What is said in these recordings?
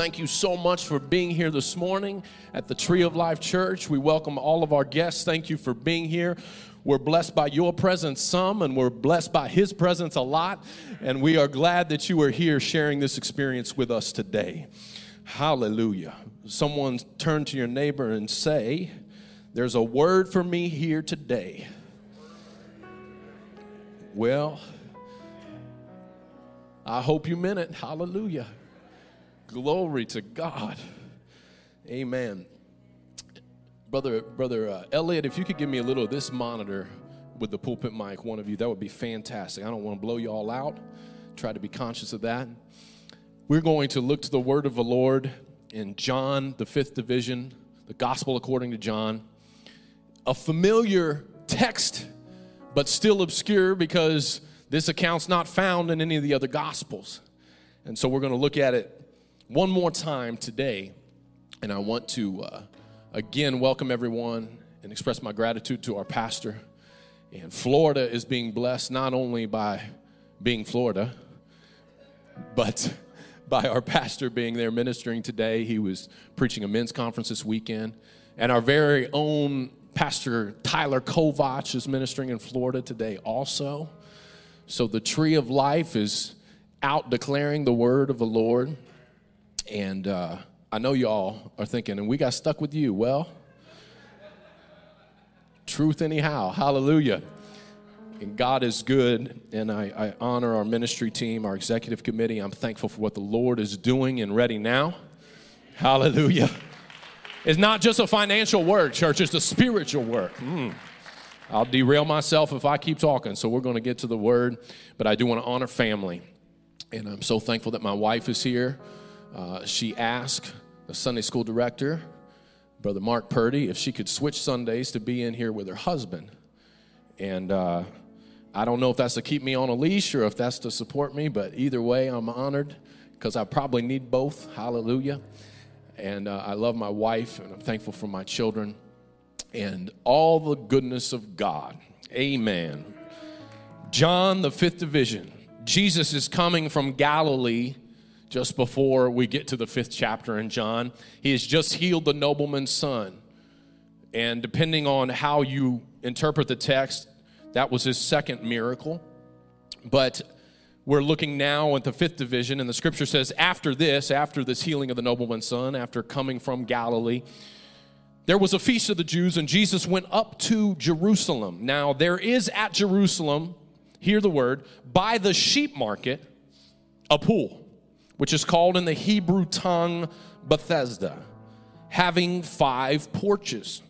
thank you so much for being here this morning at the Tree of Life Church. We welcome all of our guests. Thank you for being here. We're blessed by your presence some, and we're blessed by his presence a lot. And we are glad that you are here sharing this experience with us today. Hallelujah. Someone turn to your neighbor and say, There's a word for me here today. Well, I hope you meant it. Hallelujah. Glory to God. Amen. Brother, brother uh, Elliot, if you could give me a little of this monitor with the pulpit mic, one of you, that would be fantastic. I don't want to blow you all out. Try to be conscious of that. We're going to look to the word of the Lord in John, the fifth division, the gospel according to John. A familiar text, but still obscure because this account's not found in any of the other gospels. And so we're going to look at it one more time today, and I want to uh, again welcome everyone and express my gratitude to our pastor. And Florida is being blessed not only by being Florida, but by our pastor being there ministering today. He was preaching a men's conference this weekend. And our very own Pastor Tyler Kovach is ministering in Florida today also. So the tree of life is out declaring the word of the Lord. And uh, I know y'all are thinking, and we got stuck with you. Well, truth anyhow. Hallelujah. And God is good, and I, I, honor our ministry team, our executive committee. I'm thankful for what the Lord is doing and ready now. Hallelujah. It's not just a financial work, church, it's a spiritual work. Mm. I'll derail myself if I keep talking, so we're going to get to the word, but I do want to honor family. And I'm so thankful that my wife is here. Uh, she asked the Sunday school director, Brother Mark Purdy, if she could switch Sundays to be in here with her husband. And uh, I don't know if that's to keep me on a leash or if that's to support me, but either way, I'm honored because I probably need both. Hallelujah. And uh, I love my wife and I'm thankful for my children and all the goodness of God. Amen. John, the fifth division. Jesus is coming from Galilee just before we get to the fifth chapter in John. He has just healed the nobleman's son. And depending on how you interpret the text, that was his second miracle. But we're looking now at the fifth division, and the scripture says, after this, after this healing of the nobleman's son, after coming from Galilee, there was a feast of the Jews, and Jesus went up to Jerusalem. Now, there is at Jerusalem, hear the word, by the sheep market, a pool which is called in the Hebrew tongue Bethesda, having five porches.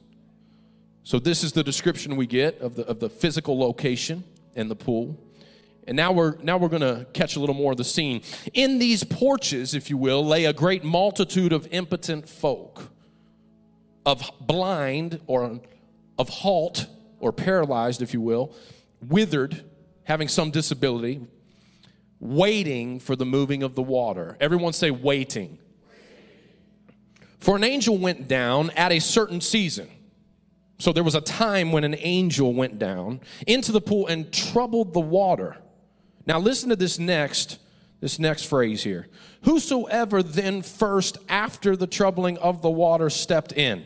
So, this is the description we get of the, of the physical location and the pool. And now we're, now we're going to catch a little more of the scene. In these porches, if you will, lay a great multitude of impotent folk, of blind or of halt or paralyzed, if you will, withered, having some disability, waiting for the moving of the water. Everyone say, waiting. For an angel went down at a certain season. So there was a time when an angel went down into the pool and troubled the water. Now listen to this next this next phrase here. Whosoever then first after the troubling of the water stepped in.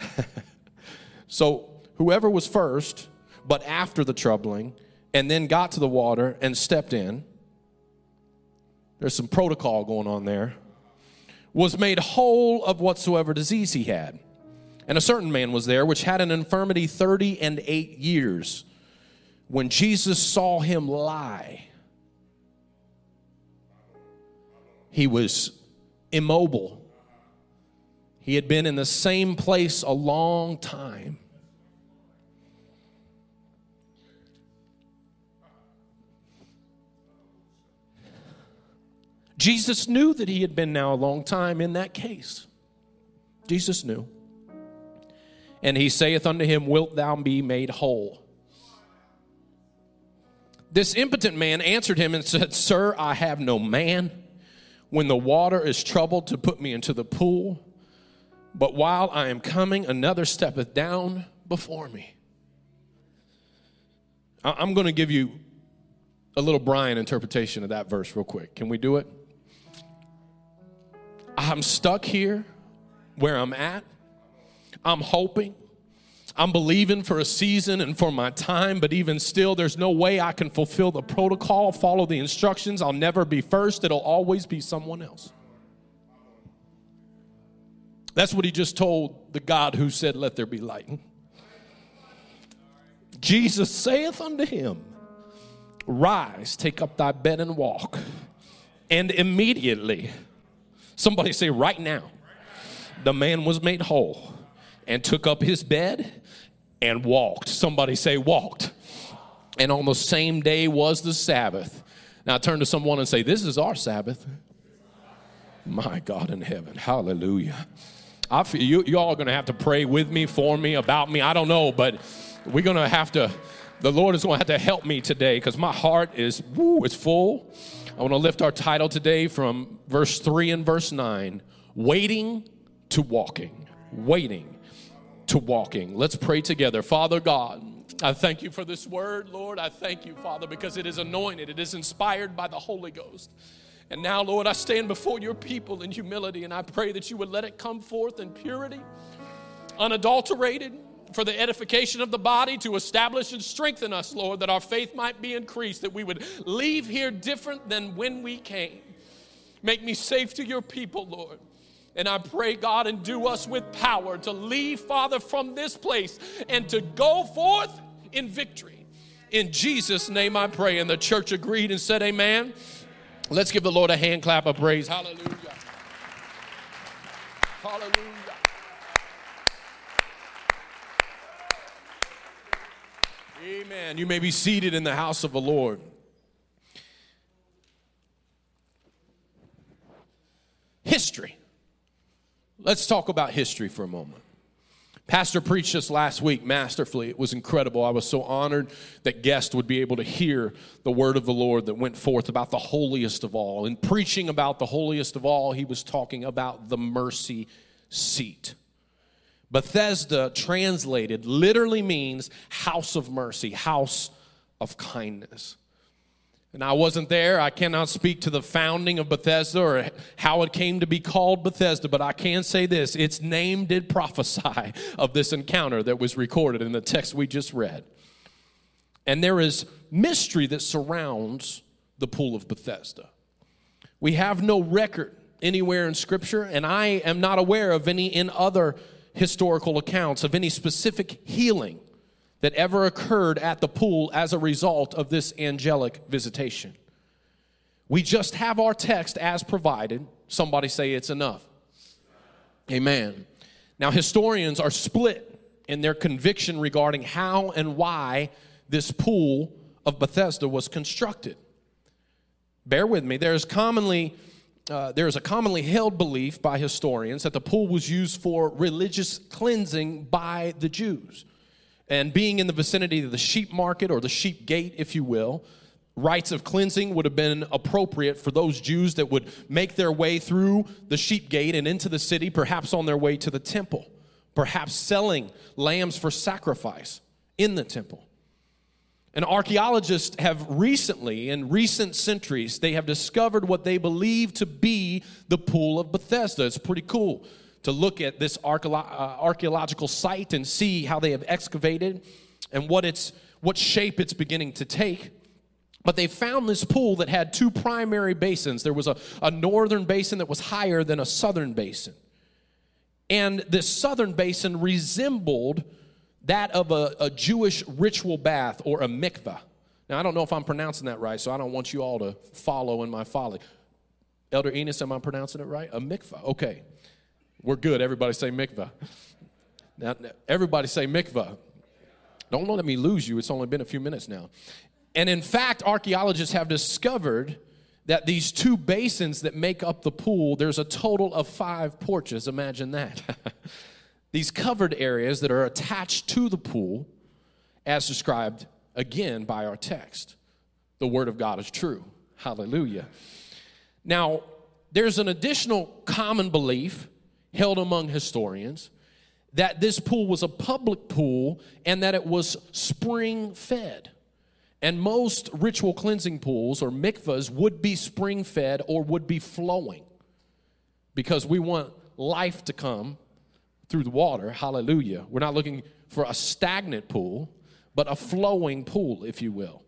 so whoever was first but after the troubling and then got to the water and stepped in, there's some protocol going on there, was made whole of whatsoever disease he had. And a certain man was there which had an infirmity 30 and 8 years. When Jesus saw him lie, he was immobile. He had been in the same place a long time. Jesus knew that he had been now a long time in that case. Jesus knew. And he saith unto him, Wilt thou be made whole? This impotent man answered him and said, Sir, I have no man when the water is troubled to put me into the pool. But while I am coming, another steppeth down before me. I'm going to give you a little Brian interpretation of that verse real quick. Can we do it? I'm stuck here where I'm at. I'm hoping. I'm believing for a season and for my time, but even still, there's no way I can fulfill the protocol, follow the instructions. I'll never be first, it'll always be someone else. That's what he just told the God who said, Let there be light. Jesus saith unto him, Rise, take up thy bed and walk. And immediately, somebody say, Right now, the man was made whole and took up his bed and walked. Somebody say, walked. And on the same day was the Sabbath. Now turn to someone and say, This is our Sabbath. My God in heaven. Hallelujah. I feel you, you all are going to have to pray with me, for me, about me. I don't know, but we're going to have to, the Lord is going to have to help me today because my heart is, woo, it's full. I want to lift our title today from verse 3 and verse 9 Waiting to Walking. Waiting to walking. Let's pray together. Father God, I thank you for this word, Lord. I thank you, Father, because it is anointed, it is inspired by the Holy Ghost. And now, Lord, I stand before your people in humility, and I pray that you would let it come forth in purity, unadulterated, for the edification of the body, to establish and strengthen us, Lord, that our faith might be increased, that we would leave here different than when we came. Make me safe to your people, Lord. And I pray, God, and do us with power to leave, Father, from this place and to go forth in victory. In Jesus' name I pray. And the church agreed and said, Amen. Let's give the Lord a hand clap of praise. Hallelujah. Hallelujah. Amen. You may be seated in the house of the Lord. History. Let's talk about history for a moment. Pastor preached this last week masterfully. It was incredible. I was so honored that guests would be able to hear the word of the Lord that went forth about the holiest of all. In preaching about the holiest of all, he was talking about the mercy seat. Bethesda, translated, literally means house of mercy, house of kindness. And I wasn't there. I cannot speak to the founding of Bethesda or how it came to be called Bethesda, but I can say this its name did prophesy of this encounter that was recorded in the text we just read. And there is mystery that surrounds the pool of Bethesda. We have no record anywhere in Scripture, and I am not aware of any in other historical accounts of any specific healing that ever occurred at the pool as a result of this angelic visitation. We just have our text as provided. Somebody say it's enough. Amen. Now, historians are split in their conviction regarding how and why this pool of Bethesda was constructed. Bear with me. There is commonly uh, there is a commonly held belief by historians that the pool was used for religious cleansing by the Jews. And being in the vicinity of the sheep market or the sheep gate, if you will, rites of cleansing would have been appropriate for those Jews that would make their way through the sheep gate and into the city, perhaps on their way to the temple, perhaps selling lambs for sacrifice in the temple. And archaeologists have recently, in recent centuries, they have discovered what they believe to be the Pool of Bethesda. It's pretty cool to look at this uh, archaeological site and see how they have excavated and what it's what shape it's beginning to take. But they found this pool that had two primary basins. There was a, a northern basin that was higher than a southern basin. And this southern basin resembled that of a, a Jewish ritual bath or a mikvah. Now, I don't know if I'm pronouncing that right, so I don't want you all to follow in my folly. Elder Enos, am I pronouncing it right? A mikvah. Okay. We're good. Everybody say mikvah. Now, everybody say mikvah. Don't let me lose you. It's only been a few minutes now. And in fact, archaeologists have discovered that these two basins that make up the pool, there's a total of five porches. Imagine that. these covered areas that are attached to the pool, as described again by our text. The Word of God is true. Hallelujah. Now, there's an additional common belief held among historians that this pool was a public pool and that it was spring fed. And most ritual cleansing pools or mikvahs would be spring fed or would be flowing. because we want life to come through the water. Hallelujah. We're not looking for a stagnant pool, but a flowing pool, if you will.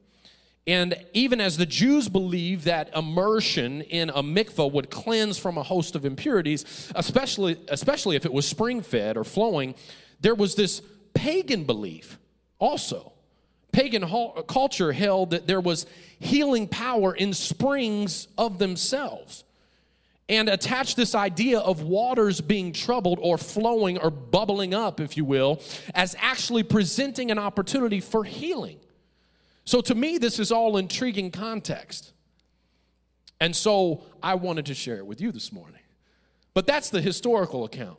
And even as the Jews believed that immersion in a mikvah would cleanse from a host of impurities, especially, especially if it was spring fed or flowing, there was this pagan belief also. Pagan culture held that there was healing power in springs of themselves and attach this idea of waters being troubled or flowing or bubbling up, if you will, as actually presenting an opportunity for healing. So to me, this is all intriguing context. And so I wanted to share it with you this morning. But that's the historical account.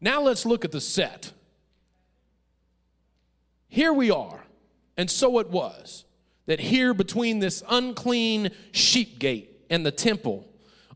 Now let's look at the set. Here we are. And so it was that here between this unclean sheep gate and the temple,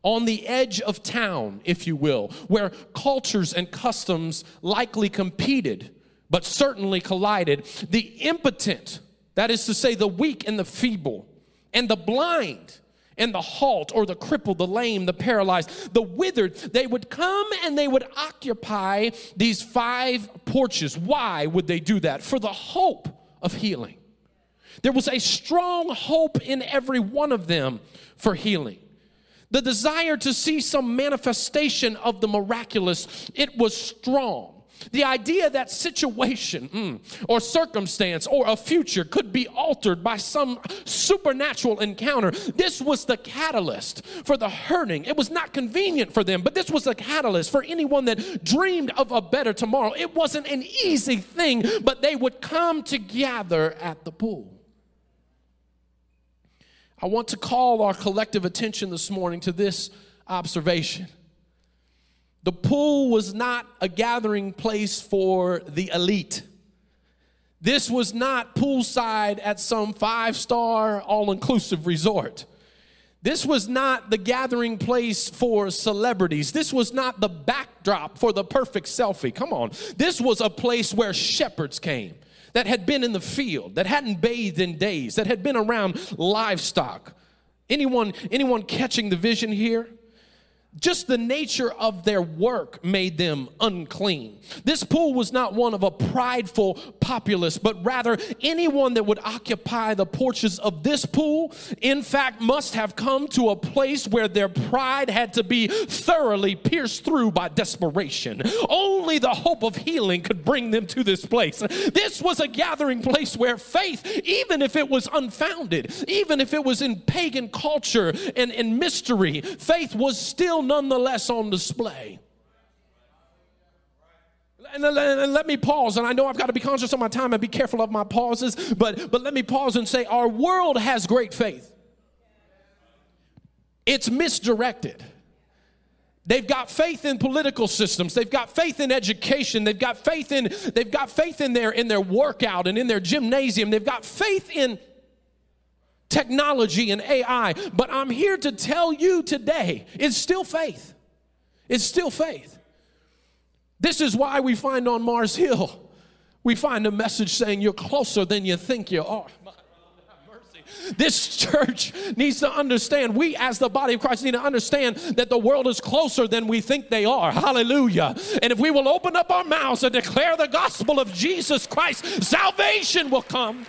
on the edge of town, if you will, where cultures and customs likely competed, but certainly collided, the impotent that is to say, the weak and the feeble, and the blind, and the halt, or the crippled, the lame, the paralyzed, the withered, they would come and they would occupy these five porches. Why would they do that? For the hope of healing. There was a strong hope in every one of them for healing. The desire to see some manifestation of the miraculous, it was strong. The idea that situation mm, or circumstance or a future could be altered by some supernatural encounter. This was the catalyst for the hurting. It was not convenient for them, but this was the catalyst for anyone that dreamed of a better tomorrow. It wasn't an easy thing, but they would come together at the pool. I want to call our collective attention this morning to this observation. The pool was not a gathering place for the elite. This was not poolside at some five star all inclusive resort. This was not the gathering place for celebrities. This was not the backdrop for the perfect selfie. Come on. This was a place where shepherds came that had been in the field, that hadn't bathed in days, that had been around livestock. Anyone anyone catching the vision here? Just the nature of their work made them unclean. This pool was not one of a prideful populace, but rather anyone that would occupy the porches of this pool, in fact, must have come to a place where their pride had to be thoroughly pierced through by desperation. Only the hope of healing could bring them to this place. This was a gathering place where faith, even if it was unfounded, even if it was in pagan culture and, in mystery, faith was still nonetheless on display. And let me pause, and I know I've got to be conscious of my time and be careful of my pauses, but, but let me pause and say our world has great faith. It's misdirected. They've got faith in political systems. They've got faith in education. They've got faith in they've got faith in their in their workout and in their gymnasium. They've got faith in technology and AI. But I'm here to tell you today it's still faith. It's still faith. This is why we find on Mars Hill, we find a message saying you're closer than you think you are. This church needs to understand, we as the body of Christ need to understand that the world is closer than we think they are. Hallelujah. And if we will open up our mouths and declare the gospel of Jesus Christ, salvation will come.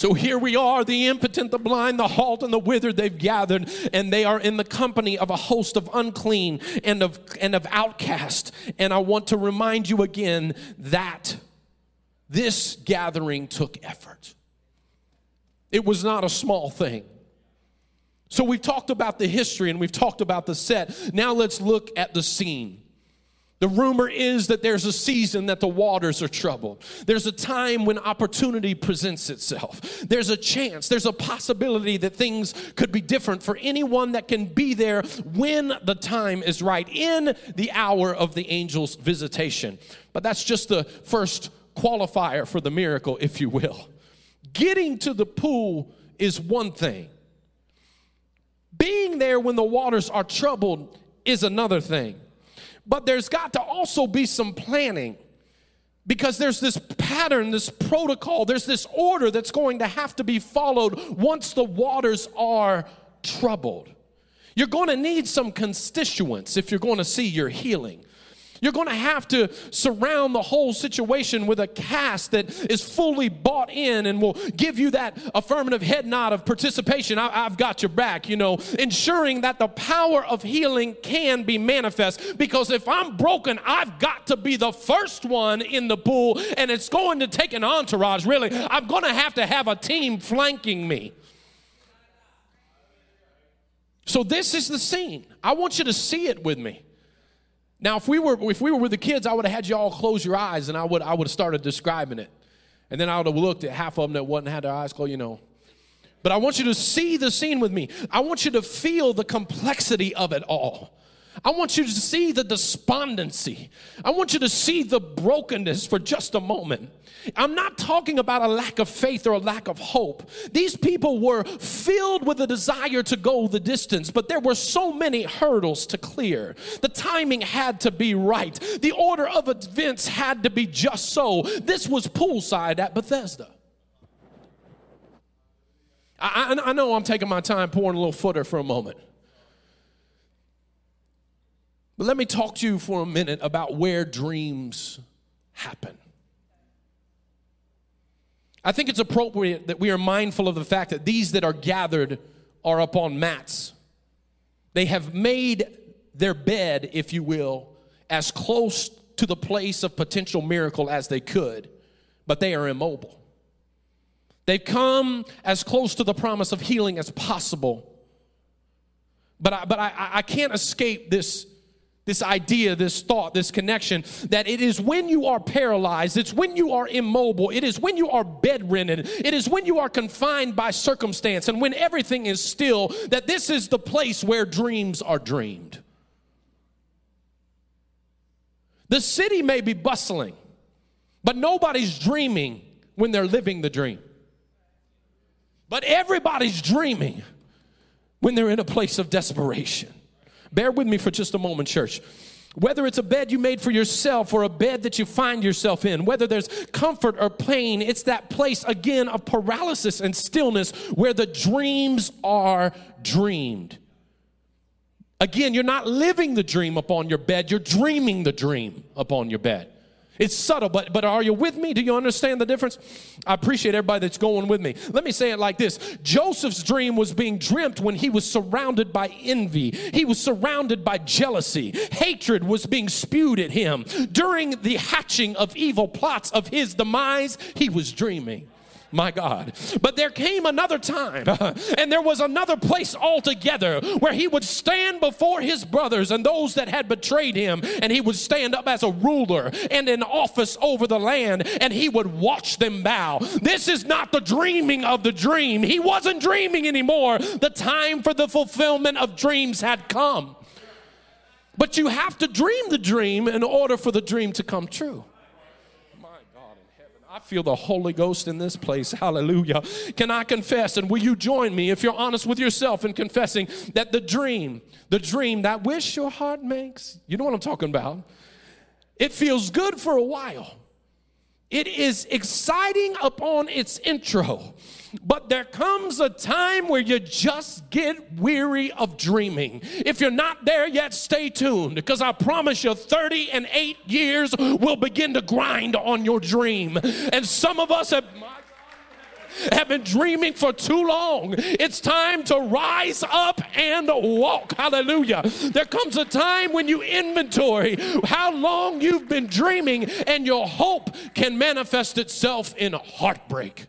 So here we are, the impotent, the blind, the halt, and the withered, they've gathered, and they are in the company of a host of unclean and of, and of outcast. And I want to remind you again that this gathering took effort. It was not a small thing. So we've talked about the history and we've talked about the set. Now let's look at the scene. The rumor is that there's a season that the waters are troubled. There's a time when opportunity presents itself. There's a chance, there's a possibility that things could be different for anyone that can be there when the time is right, in the hour of the angel's visitation. But that's just the first qualifier for the miracle, if you will. Getting to the pool is one thing, being there when the waters are troubled is another thing. But there's got to also be some planning because there's this pattern, this protocol, there's this order that's going to have to be followed once the waters are troubled. You're going to need some constituents if you're going to see your healing. You're going to have to surround the whole situation with a cast that is fully bought in and will give you that affirmative head nod of participation. I, have got your back, you know, ensuring that the power of healing can be manifest. Because if I'm broken, I've got to be the first one in the pool, and it's going to take an entourage, really. I'm going to have to have a team flanking me. So, this is the scene. I want you to see it with me. Now, if we were if we were with the kids, I would have had you all close your eyes and I would I would have started describing it. And then I would have looked at half of them that wasn't had their eyes closed, you know. But I want you to see the scene with me. I want you to feel the complexity of it all. I want you to see the despondency. I want you to see the brokenness for just a moment. I'm not talking about a lack of faith or a lack of hope. These people were filled with a desire to go the distance, but there were so many hurdles to clear. The timing had to be right, the order of events had to be just so. This was poolside at Bethesda. I, I, I know I'm taking my time pouring a little footer for a moment. But let me talk to you for a minute about where dreams happen. I think it's appropriate that we are mindful of the fact that these that are gathered are upon mats. They have made their bed, if you will, as close to the place of potential miracle as they could, but they are immobile. They've come as close to the promise of healing as possible. But I, but I, I can't escape this this idea, this thought, this connection that it is when you are paralyzed, it's when you are immobile, it is when you are bedridden, it is when you are confined by circumstance, and when everything is still, that this is the place where dreams are dreamed. The city may be bustling, but nobody's dreaming when they're living the dream. But everybody's dreaming when they're in a place of desperation. Bear with me for just a moment, church. Whether it's a bed you made for yourself or a bed that you find yourself in, whether there's comfort or pain, it's that place again of paralysis and stillness where the dreams are dreamed. Again, you're not living the dream upon your bed, you're dreaming the dream upon your bed. It's subtle, but, but are you with me? Do you understand the difference? I appreciate everybody that's going with me. Let me say it like this Joseph's dream was being dreamt when he was surrounded by envy, he was surrounded by jealousy. Hatred was being spewed at him. During the hatching of evil plots of his demise, he was dreaming my God. But there came another time, and there was another place altogether where he would stand before his brothers and those that had betrayed him, and he would stand up as a ruler and in office over the land, and he would watch them bow. This is not the dreaming of the dream. He wasn't dreaming anymore. The time for the fulfillment of dreams had come. But you have to dream the dream in order for the dream to come true. I feel the Holy Ghost in this place. Hallelujah. Can I confess? And will you join me if you're honest with yourself in confessing that the dream, the dream, that wish your heart makes, you know what I'm talking about? It feels good for a while. It is exciting upon its intro, but there comes a time where you just get weary of dreaming. If you're not there yet, stay tuned because I promise you 30 and 8 years will begin to grind on your dream. And some of us have have been dreaming for too long. It's time to rise up and walk. Hallelujah. There comes a time when you inventory how long you've been dreaming, and your hope can manifest itself in heartbreak.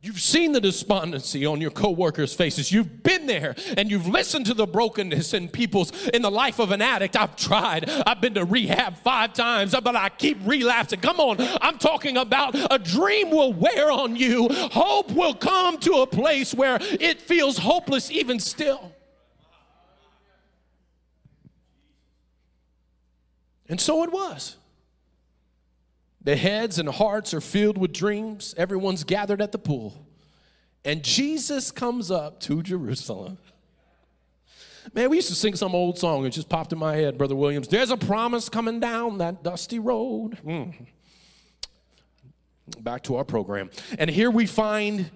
You've seen the despondency on your coworkers' faces. You've been there and you've listened to the brokenness in people's in the life of an addict. I've tried. I've been to rehab five times, but I keep relapsing. Come on, I'm talking about a dream will wear on you. Hope will come to a place where it feels hopeless even still. And so it was. The heads and hearts are filled with dreams. Everyone's gathered at the pool. And Jesus comes up to Jerusalem. Man, we used to sing some old song. It just popped in my head, Brother Williams. There's a promise coming down that dusty road. Mm. Back to our program. And here we find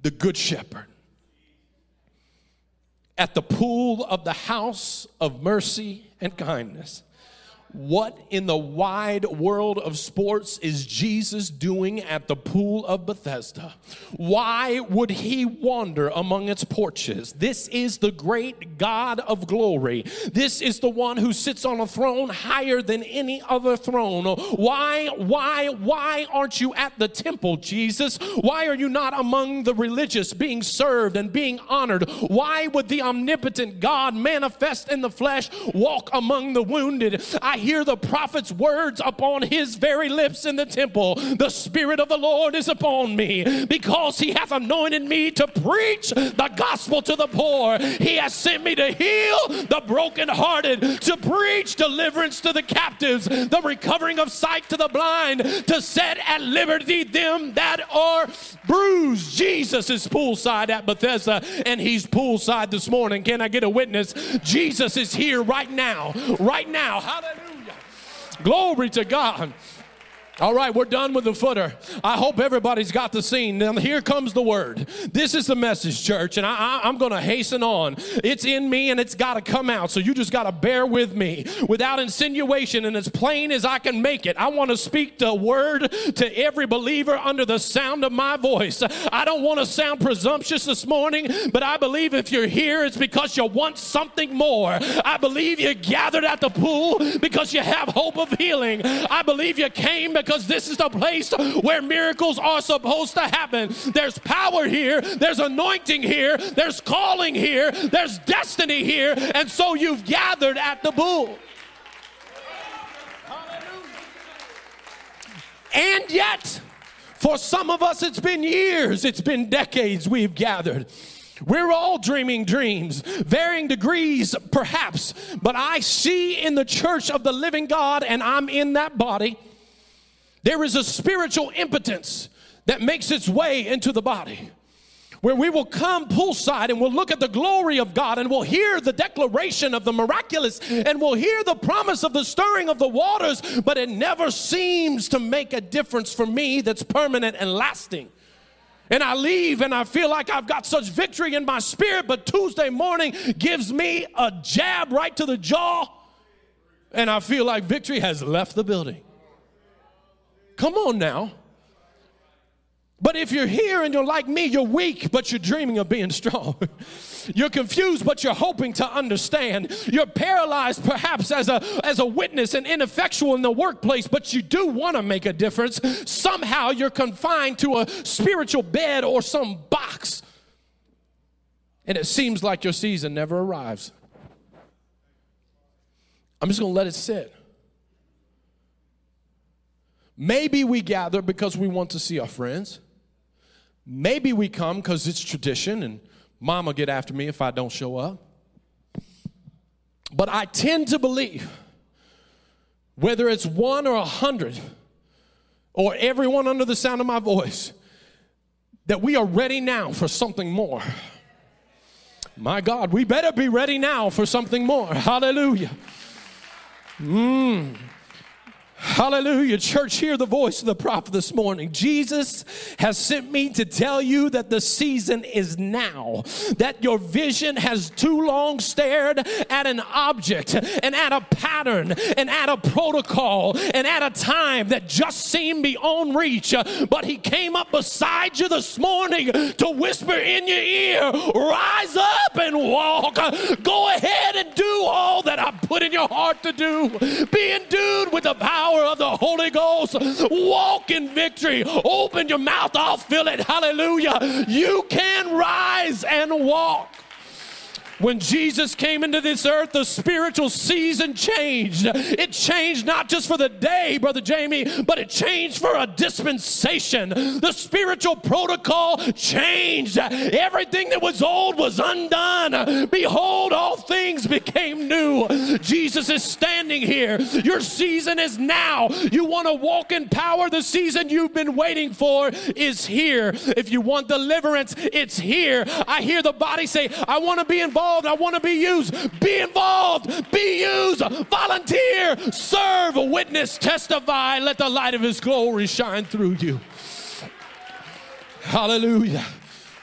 the Good Shepherd at the pool of the house of mercy and kindness. What in the wide world of sports is Jesus doing at the pool of Bethesda? Why would he wander among its porches? This is the great God of glory. This is the one who sits on a throne higher than any other throne. Why, why, why aren't you at the temple, Jesus? Why are you not among the religious being served and being honored? Why would the omnipotent God manifest in the flesh walk among the wounded? I hear the prophet's words upon his very lips in the temple. The Spirit of the Lord is upon me because he hath anointed me to preach the gospel to the poor. He has sent me to heal the brokenhearted, to preach deliverance to the captives, the recovering of sight to the blind, to set at liberty them that are bruised. Jesus is poolside at Bethesda, and he's poolside this morning. Can I get a witness? Jesus is here right now, right now. Hallelujah. Glory to God. All right, we're done with the footer. I hope everybody's got the scene. Now, here comes the word. This is the message, church, and I, am going to hasten on. It's in me and it's got to come out, so you just got to bear with me without insinuation and as plain as I can make it. I want to speak the word to every believer under the sound of my voice. I don't want to sound presumptuous this morning, but I believe if you're here, it's because you want something more. I believe you gathered at the pool because you have hope of healing. I believe you came because this is the place where miracles are supposed to happen. There's power here, there's anointing here, there's calling here, there's destiny here, and so you've gathered at the bull. And yet, for some of us, it's been years, it's been decades we've gathered. We're all dreaming dreams, varying degrees perhaps, but I see in the church of the living God, and I'm in that body there is a spiritual impotence that makes its way into the body where we will come poolside and we'll look at the glory of God and we'll hear the declaration of the miraculous and we'll hear the promise of the stirring of the waters, but it never seems to make a difference for me that's permanent and lasting. And I leave and I feel like I've got such victory in my spirit, but Tuesday morning gives me a jab right to the jaw, and I feel like victory has left the building. Come on now. But if you're here and you're like me, you're weak, but you're dreaming of being strong. you're confused, but you're hoping to understand. You're paralyzed, perhaps, as a, as a witness and ineffectual in the workplace, but you do want to make a difference. Somehow you're confined to a spiritual bed or some box. And it seems like your season never arrives. I'm just going to let it sit. Maybe we gather because we want to see our friends. Maybe we come because it's tradition and mama get after me if I don't show up. But I tend to believe, whether it's one or a hundred, or everyone under the sound of my voice, that we are ready now for something more. My God, we better be ready now for something more. Hallelujah. Mmm. Hallelujah. Church, hear the voice of the prophet this morning. Jesus has sent me to tell you that the season is now, that your vision has too long stared at an object and at a pattern and at a protocol and at a time that just seemed beyond reach. But he came up beside you this morning to whisper in your ear, rise up and walk. Go ahead and do all that I put in your heart to do. Be endued with the power power of the Holy Ghost. Walk in victory. Open your mouth, I'll fill it. Hallelujah. You can rise and walk. When Jesus came into this earth, the spiritual season changed. It changed not just for the day, Brother Jamie, but it changed for a dispensation. The spiritual protocol changed. Everything that was old was undone. Behold, all things became new. Jesus is standing here. Your season is now. You want to walk in power. The season you've been waiting for is here. If you want deliverance, it's here. I hear the body say, I want to be involved involved. I want to be used. Be involved. Be used. Volunteer. Serve. Witness. Testify. Let the light of His glory shine through you. Hallelujah.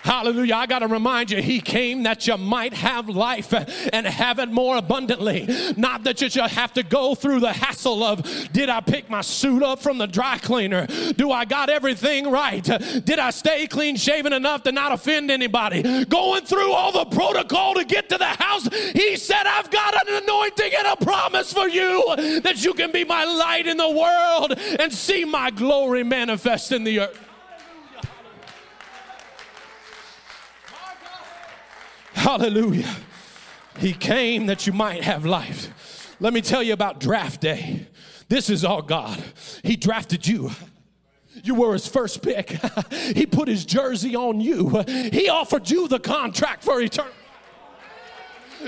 Hallelujah. I got to remind you, He came that you might have life and have it more abundantly. Not that you just have to go through the hassle of did I pick my suit up from the dry cleaner? Do I got everything right? Did I stay clean shaven enough to not offend anybody? Going through all the protocol to get to the house, He said, I've got an anointing and a promise for you that you can be my light in the world and see my glory manifest in the earth. Hallelujah. He came that you might have life. Let me tell you about draft day. This is all God. He drafted you. You were his first pick. he put his jersey on you. He offered you the contract for eternity.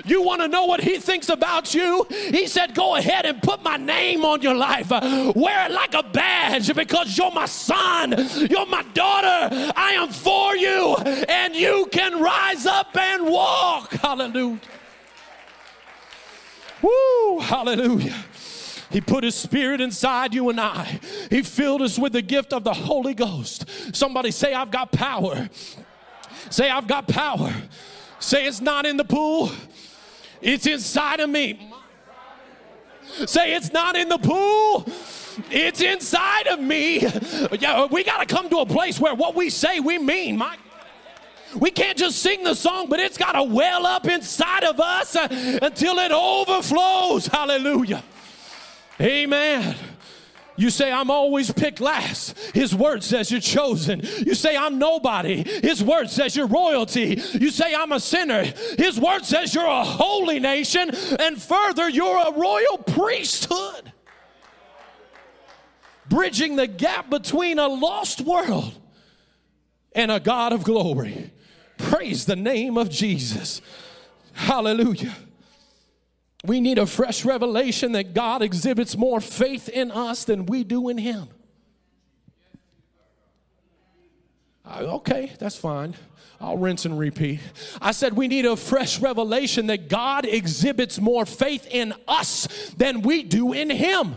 You want to know what he thinks about you? He said, Go ahead and put my name on your life. Wear it like a badge because you're my son. You're my daughter. I am for you. And you can rise up and walk. Hallelujah. Woo, hallelujah. He put his spirit inside you and I. He filled us with the gift of the Holy Ghost. Somebody say, I've got power. Say, I've got power. Say, it's not in the pool, it's inside of me. Say it's not in the pool. It's inside of me. Yeah, we got to come to a place where what we say we mean. My we can't just sing the song, but it's got to well up inside of us uh, until it overflows. Hallelujah. Amen. You say, I'm always picked last. His word says you're chosen. You say, I'm nobody. His word says you're royalty. You say, I'm a sinner. His word says you're a holy nation. And further, you're a royal priesthood. Bridging the gap between a lost world and a God of glory. Praise the name of Jesus. Hallelujah. We need a fresh revelation that God exhibits more faith in us than we do in Him. Okay, that's fine. I'll rinse and repeat. I said we need a fresh revelation that God exhibits more faith in us than we do in Him.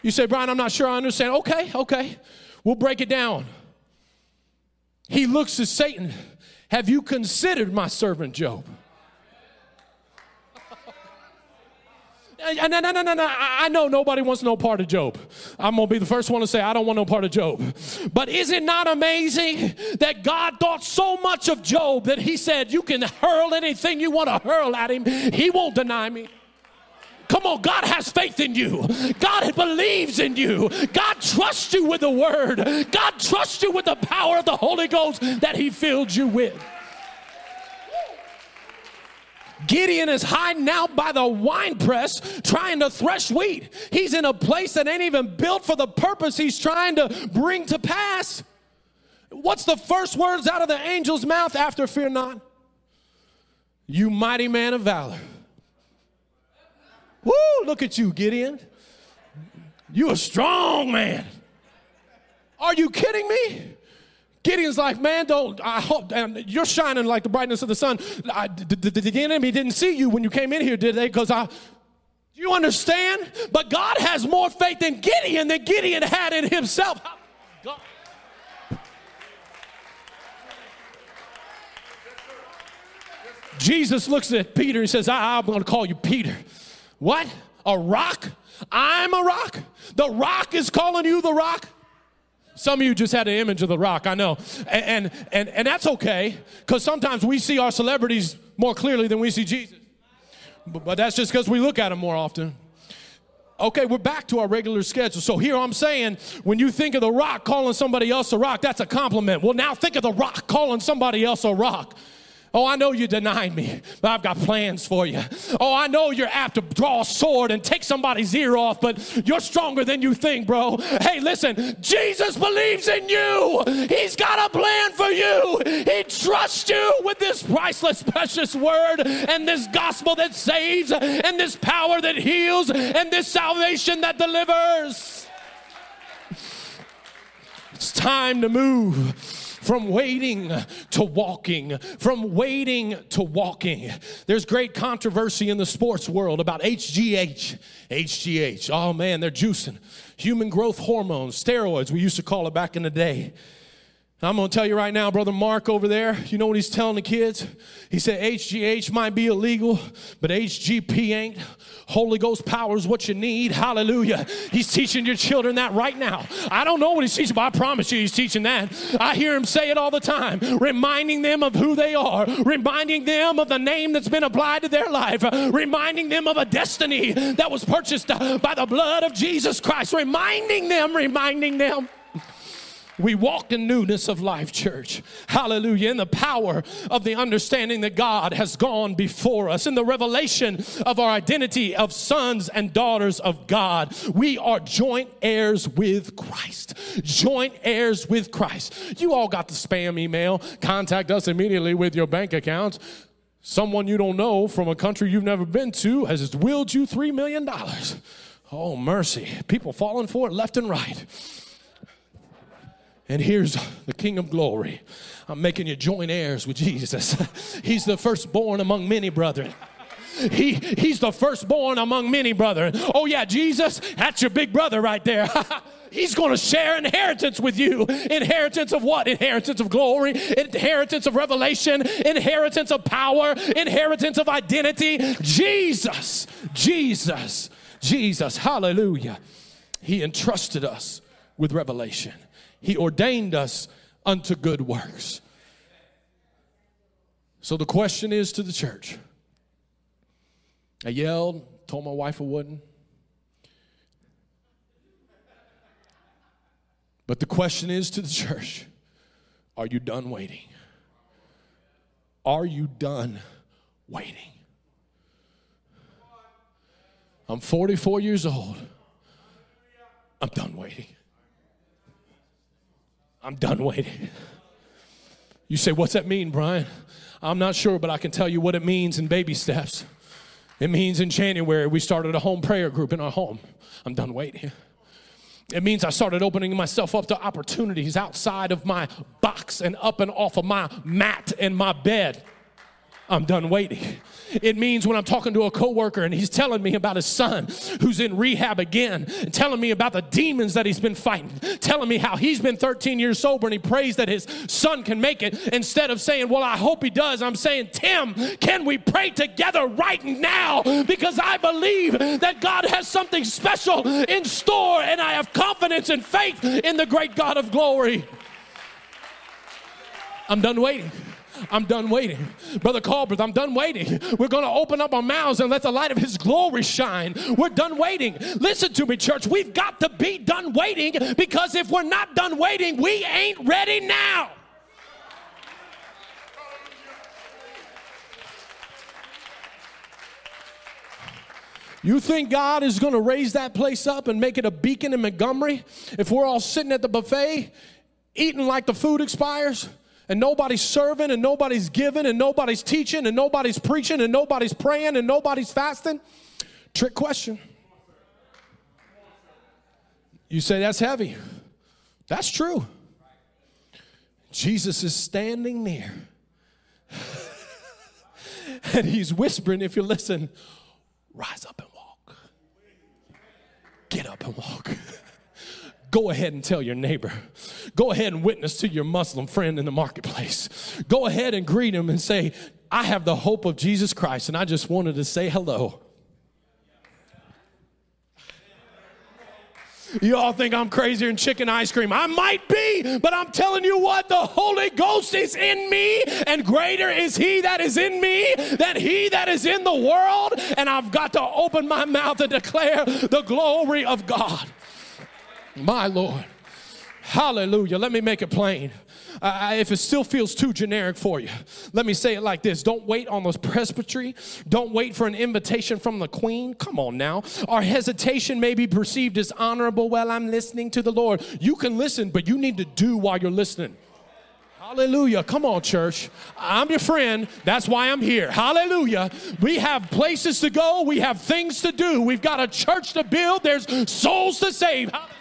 You say, Brian, I'm not sure I understand. Okay, okay. We'll break it down. He looks at Satan. Have you considered my servant Job? No, no, no, no, no. I know nobody wants no part of Job. I'm going to be the first one to say, I don't want no part of Job. But is it not amazing that God thought so much of Job that he said, You can hurl anything you want to hurl at him, he won't deny me. Come on, God has faith in you. God believes in you. God trusts you with the word. God trusts you with the power of the Holy Ghost that he filled you with. Gideon is hiding out by the wine press trying to thresh wheat. He's in a place that ain't even built for the purpose he's trying to bring to pass. What's the first words out of the angel's mouth after fear not? You mighty man of valor. Woo, look at you, Gideon. You a strong man. Are you kidding me? Gideon's like, man, don't, I hope, and you're shining like the brightness of the sun. I, the, the, the enemy didn't see you when you came in here, did they? Because I, do you understand? But God has more faith in Gideon than Gideon had in himself. God. Jesus looks at Peter and says, I, I'm going to call you Peter. What? A rock? I'm a rock. The rock is calling you the rock. Some of you just had an image of the rock, I know. And, and, and, and that's okay, because sometimes we see our celebrities more clearly than we see Jesus. But, but that's just because we look at them more often. Okay, we're back to our regular schedule. So here I'm saying, when you think of the rock calling somebody else a rock, that's a compliment. Well, now think of the rock calling somebody else a rock. Oh, I know you denied me, but I've got plans for you. Oh, I know you're apt to draw a sword and take somebody's ear off, but you're stronger than you think, bro. Hey, listen, Jesus believes in you. He's got a plan for you. He trusts you with this priceless, precious word and this gospel that saves and this power that heals and this salvation that delivers. It's time to move from waiting to walking, from waiting to walking. There's great controversy in the sports world about HGH. HGH. Oh man, they're juicing. Human growth hormones, steroids, we used to call it back in the day. I'm going to tell you right now, Brother Mark over there, you know what he's telling the kids? He said HGH might be illegal, but HGP ain't. Holy Ghost power is what you need. Hallelujah. He's teaching your children that right now. I don't know what he's teaching, but I promise you he's teaching that. I hear him say it all the time, reminding them of who they are, reminding them of the name that's been applied to their life, reminding them of a destiny that was purchased by the blood of Jesus Christ, reminding them, reminding them. We walk in newness of life, church. Hallelujah. In the power of the understanding that God has gone before us, in the revelation of our identity of sons and daughters of God. We are joint heirs with Christ. Joint heirs with Christ. You all got the spam email. Contact us immediately with your bank accounts. Someone you don't know from a country you've never been to has willed you $3 million. Oh, mercy. People falling for it left and right. And here's the King of Glory. I'm making you joint heirs with Jesus. He's the firstborn among many brethren. He, he's the firstborn among many brethren. Oh, yeah, Jesus, that's your big brother right there. He's going to share inheritance with you. Inheritance of what? Inheritance of glory, inheritance of revelation, inheritance of power, inheritance of identity. Jesus, Jesus, Jesus. Hallelujah. He entrusted us with revelation. He ordained us unto good works. So the question is to the church. I yelled, told my wife I wouldn't. But the question is to the church Are you done waiting? Are you done waiting? I'm 44 years old. I'm done waiting. I'm done waiting. You say, What's that mean, Brian? I'm not sure, but I can tell you what it means in baby steps. It means in January, we started a home prayer group in our home. I'm done waiting. It means I started opening myself up to opportunities outside of my box and up and off of my mat and my bed. I'm done waiting. It means when I'm talking to a coworker and he's telling me about his son who's in rehab again, telling me about the demons that he's been fighting, telling me how he's been 13 years sober and he prays that his son can make it. Instead of saying, Well, I hope he does, I'm saying, Tim, can we pray together right now? Because I believe that God has something special in store and I have confidence and faith in the great God of glory. I'm done waiting. I'm done waiting. Brother Colbert, I'm done waiting. We're going to open up our mouths and let the light of His glory shine. We're done waiting. Listen to me, church. We've got to be done waiting because if we're not done waiting, we ain't ready now. You think God is going to raise that place up and make it a beacon in Montgomery if we're all sitting at the buffet eating like the food expires? And nobody's serving and nobody's giving and nobody's teaching and nobody's preaching and nobody's praying and nobody's fasting? Trick question. You say that's heavy. That's true. Jesus is standing near. and he's whispering, if you listen, rise up and walk. Get up and walk. Go ahead and tell your neighbor. Go ahead and witness to your Muslim friend in the marketplace. Go ahead and greet him and say, I have the hope of Jesus Christ, and I just wanted to say hello. You all think I'm crazier than chicken ice cream. I might be, but I'm telling you what, the Holy Ghost is in me, and greater is He that is in me than He that is in the world. And I've got to open my mouth and declare the glory of God. My Lord. Hallelujah. Let me make it plain. Uh, if it still feels too generic for you, let me say it like this Don't wait on the presbytery. Don't wait for an invitation from the queen. Come on now. Our hesitation may be perceived as honorable. while I'm listening to the Lord. You can listen, but you need to do while you're listening. Hallelujah. Come on, church. I'm your friend. That's why I'm here. Hallelujah. We have places to go, we have things to do, we've got a church to build, there's souls to save. Hallelujah.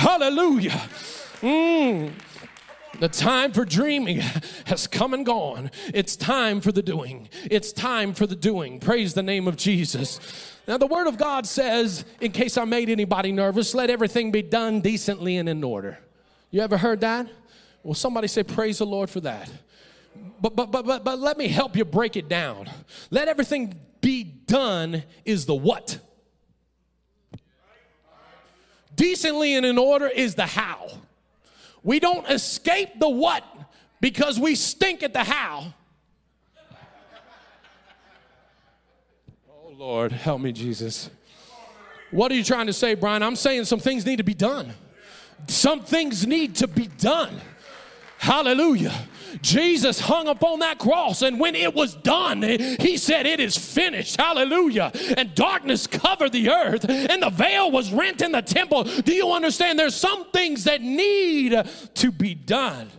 Hallelujah. Mm. The time for dreaming has come and gone. It's time for the doing. It's time for the doing. Praise the name of Jesus. Now, the Word of God says, in case I made anybody nervous, let everything be done decently and in order. You ever heard that? Well, somebody say, Praise the Lord for that. But, but, but, but, but let me help you break it down. Let everything be done is the what? Decently and in order is the how. We don't escape the what because we stink at the how. Oh, Lord, help me, Jesus. What are you trying to say, Brian? I'm saying some things need to be done. Some things need to be done. Hallelujah. Jesus hung upon that cross, and when it was done, he said, It is finished. Hallelujah. And darkness covered the earth, and the veil was rent in the temple. Do you understand? There's some things that need to be done.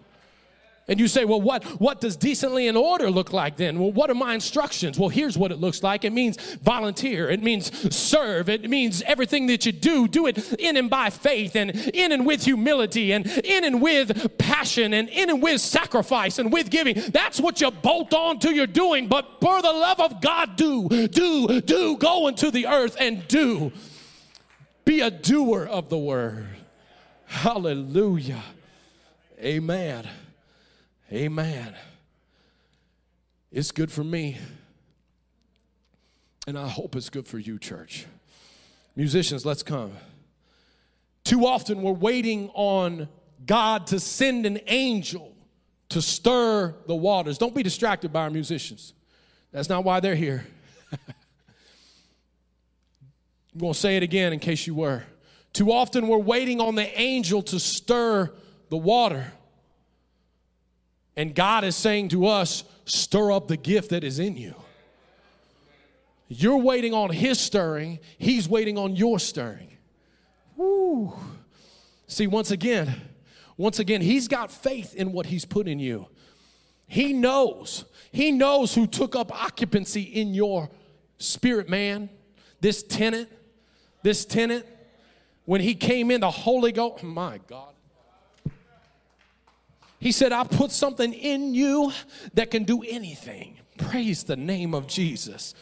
And you say, well, what, what does decently in order look like then? Well, what are my instructions? Well, here's what it looks like it means volunteer, it means serve, it means everything that you do, do it in and by faith, and in and with humility, and in and with passion, and in and with sacrifice, and with giving. That's what you bolt on to your doing. But for the love of God, do, do, do, go into the earth and do. Be a doer of the word. Hallelujah. Amen. Amen. It's good for me. And I hope it's good for you, church. Musicians, let's come. Too often we're waiting on God to send an angel to stir the waters. Don't be distracted by our musicians. That's not why they're here. I'm going to say it again in case you were. Too often we're waiting on the angel to stir the water. And God is saying to us, stir up the gift that is in you. You're waiting on His stirring, He's waiting on your stirring. Woo. See, once again, once again, He's got faith in what He's put in you. He knows, He knows who took up occupancy in your spirit, man. This tenant, this tenant, when He came in, the Holy Ghost, my God. He said, I put something in you that can do anything. Praise the name of Jesus.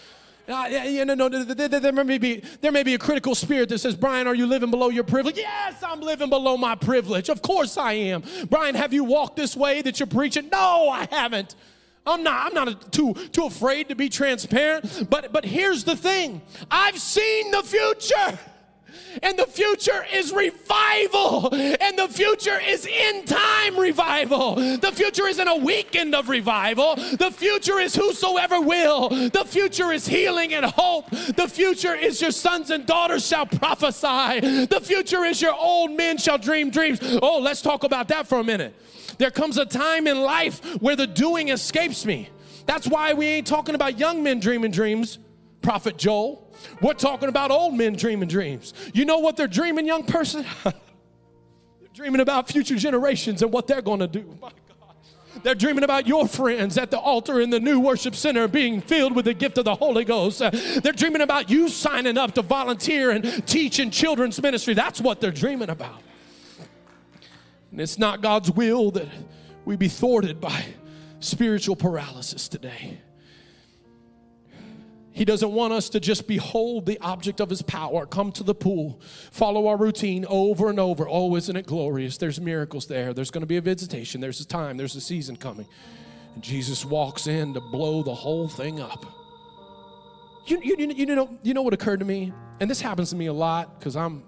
Uh, you know, no, there, may be, there may be a critical spirit that says, Brian, are you living below your privilege? Yes, I'm living below my privilege. Of course I am. Brian, have you walked this way that you're preaching? No, I haven't. I'm not, I'm not too, too afraid to be transparent. But, but here's the thing I've seen the future. And the future is revival. And the future is in time revival. The future isn't a weekend of revival. The future is whosoever will. The future is healing and hope. The future is your sons and daughters shall prophesy. The future is your old men shall dream dreams. Oh, let's talk about that for a minute. There comes a time in life where the doing escapes me. That's why we ain't talking about young men dreaming dreams, Prophet Joel. We're talking about old men dreaming dreams. You know what they're dreaming, young person? they're dreaming about future generations and what they're going to do. They're dreaming about your friends at the altar in the new worship center being filled with the gift of the Holy Ghost. They're dreaming about you signing up to volunteer and teach in children's ministry. That's what they're dreaming about. And it's not God's will that we be thwarted by spiritual paralysis today. He doesn't want us to just behold the object of his power, come to the pool, follow our routine over and over. Oh, isn't it glorious? There's miracles there. There's going to be a visitation. There's a time. There's a season coming. And Jesus walks in to blow the whole thing up. You, you, you, know, you know what occurred to me? And this happens to me a lot because I'm,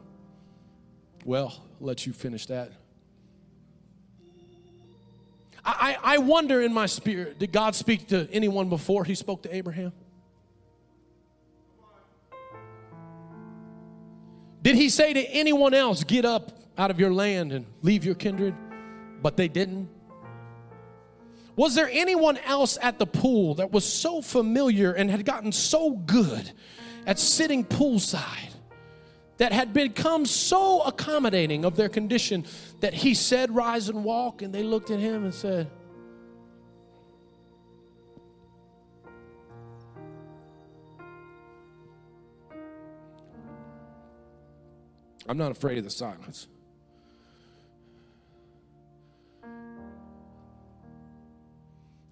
well, let you finish that. I, I wonder in my spirit, did God speak to anyone before he spoke to Abraham? Did he say to anyone else, Get up out of your land and leave your kindred? But they didn't. Was there anyone else at the pool that was so familiar and had gotten so good at sitting poolside that had become so accommodating of their condition that he said, Rise and walk? And they looked at him and said, I'm not afraid of the silence.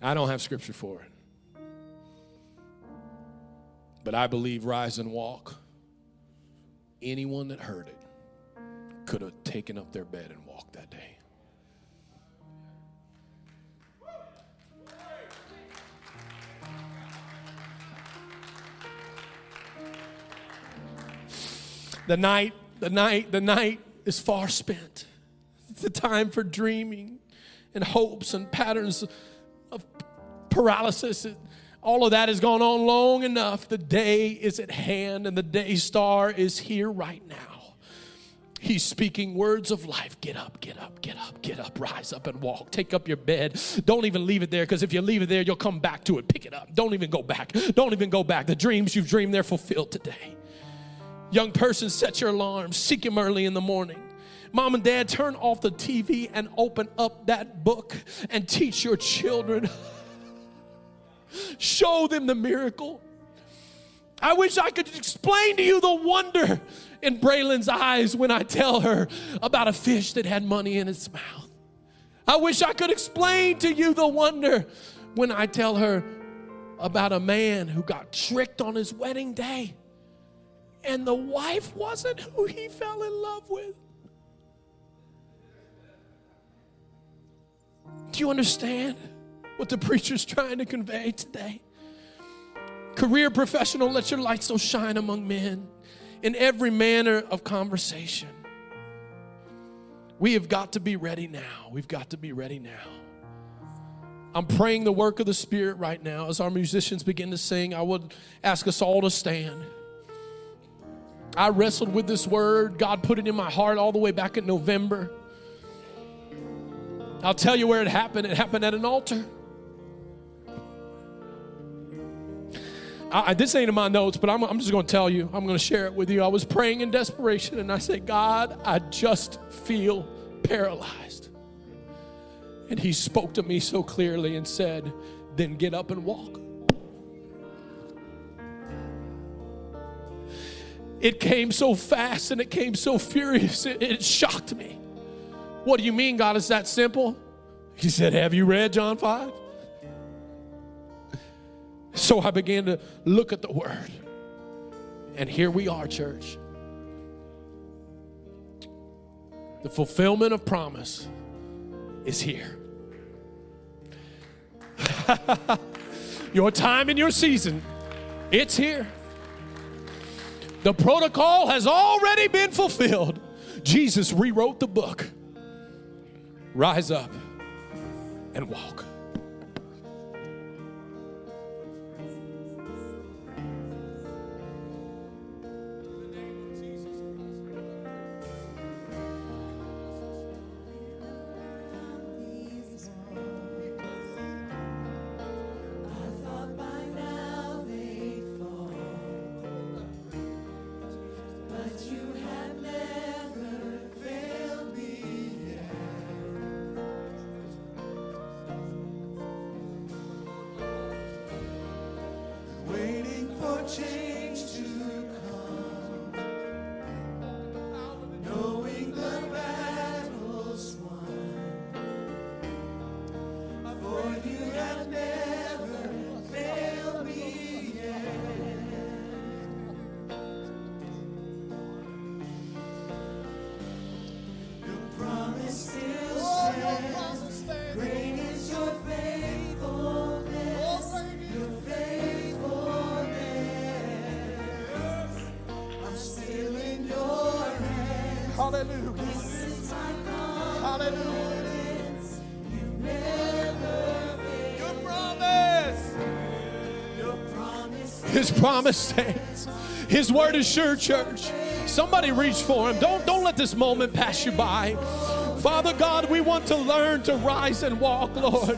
I don't have scripture for it. But I believe rise and walk. Anyone that heard it could have taken up their bed and walked that day. The night the night, the night is far spent. It's the time for dreaming and hopes and patterns of paralysis. All of that has gone on long enough. The day is at hand and the day star is here right now. He's speaking words of life. Get up, get up, get up, get up, rise up and walk. Take up your bed. Don't even leave it there because if you leave it there, you'll come back to it. Pick it up. Don't even go back. Don't even go back. The dreams you've dreamed, they're fulfilled today. Young person, set your alarm. Seek Him early in the morning. Mom and dad, turn off the TV and open up that book and teach your children. Show them the miracle. I wish I could explain to you the wonder in Braylon's eyes when I tell her about a fish that had money in its mouth. I wish I could explain to you the wonder when I tell her about a man who got tricked on his wedding day and the wife wasn't who he fell in love with. Do you understand what the preacher's trying to convey today? Career professional, let your light so shine among men in every manner of conversation. We have got to be ready now. We've got to be ready now. I'm praying the work of the Spirit right now. As our musicians begin to sing, I would ask us all to stand. I wrestled with this word. God put it in my heart all the way back in November. I'll tell you where it happened. It happened at an altar. I, this ain't in my notes, but I'm, I'm just going to tell you. I'm going to share it with you. I was praying in desperation and I said, God, I just feel paralyzed. And he spoke to me so clearly and said, Then get up and walk. It came so fast and it came so furious, it, it shocked me. What do you mean, God? Is that simple? He said, Have you read John 5? So I began to look at the word. And here we are, church. The fulfillment of promise is here. your time and your season, it's here. The protocol has already been fulfilled. Jesus rewrote the book. Rise up and walk. Promise stands. His word is sure, church. Somebody reach for him. Don't, don't let this moment pass you by. Father God, we want to learn to rise and walk, Lord.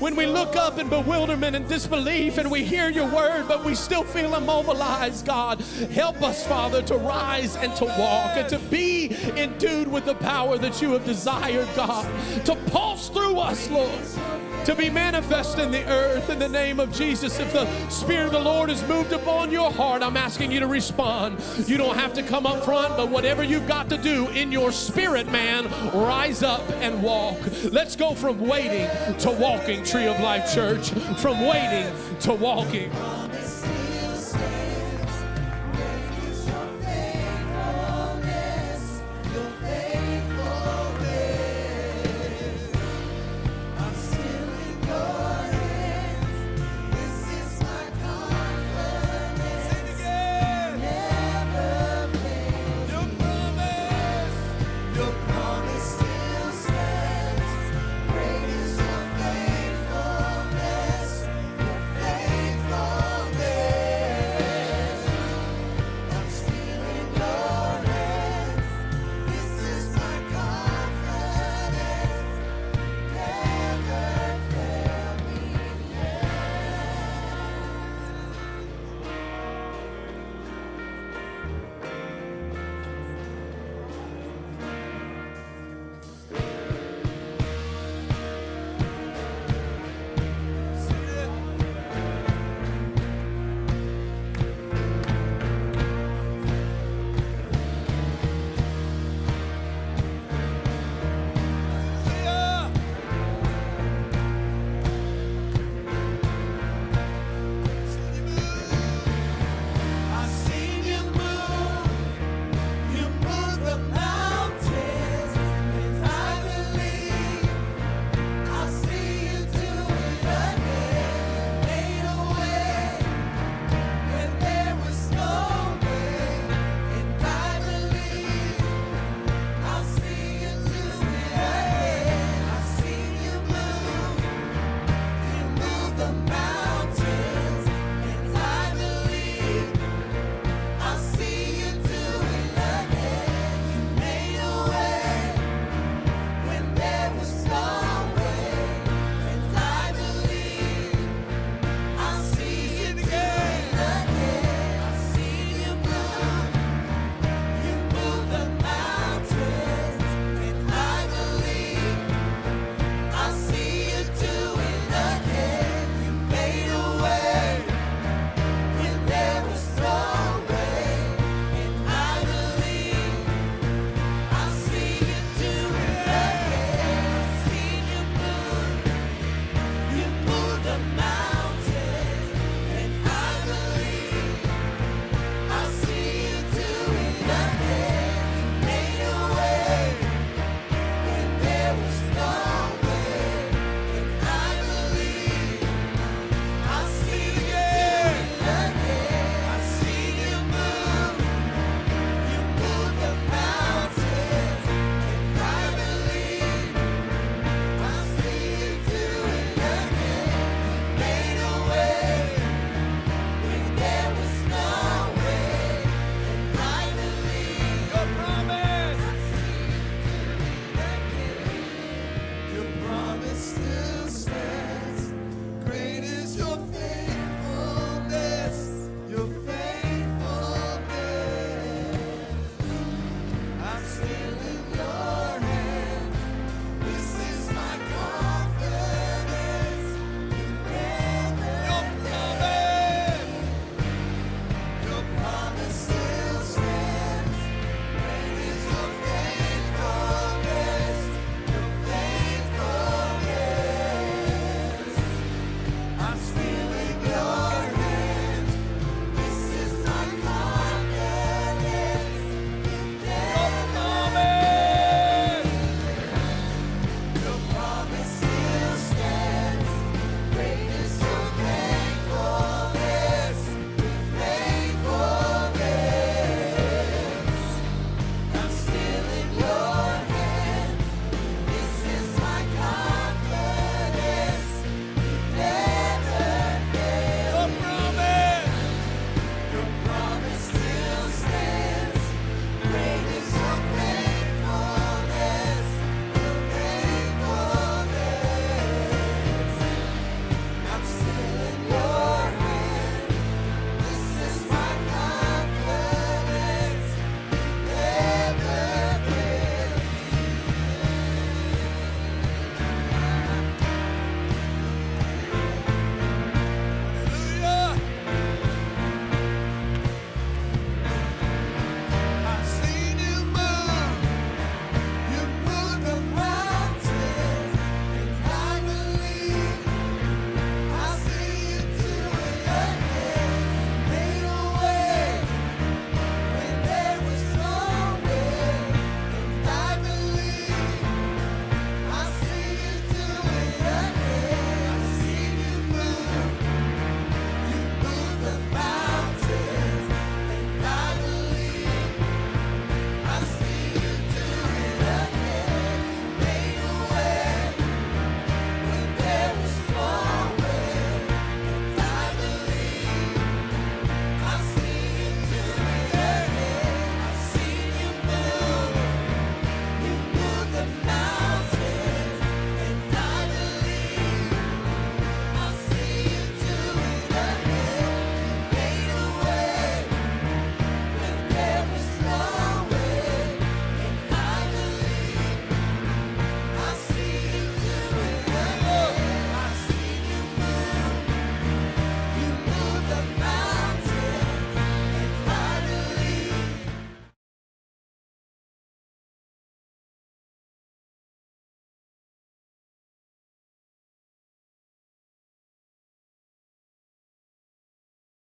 When we look up in bewilderment and disbelief and we hear your word, but we still feel immobilized, God, help us, Father, to rise and to walk and to be endued with the power that you have desired, God, to pulse through us, Lord to be manifest in the earth in the name of Jesus. If the Spirit of the Lord has moved upon your heart, I'm asking you to respond. You don't have to come up front, but whatever you've got to do in your spirit, man, rise up and walk. Let's go from waiting to walking, Tree of Life Church, from waiting to walking.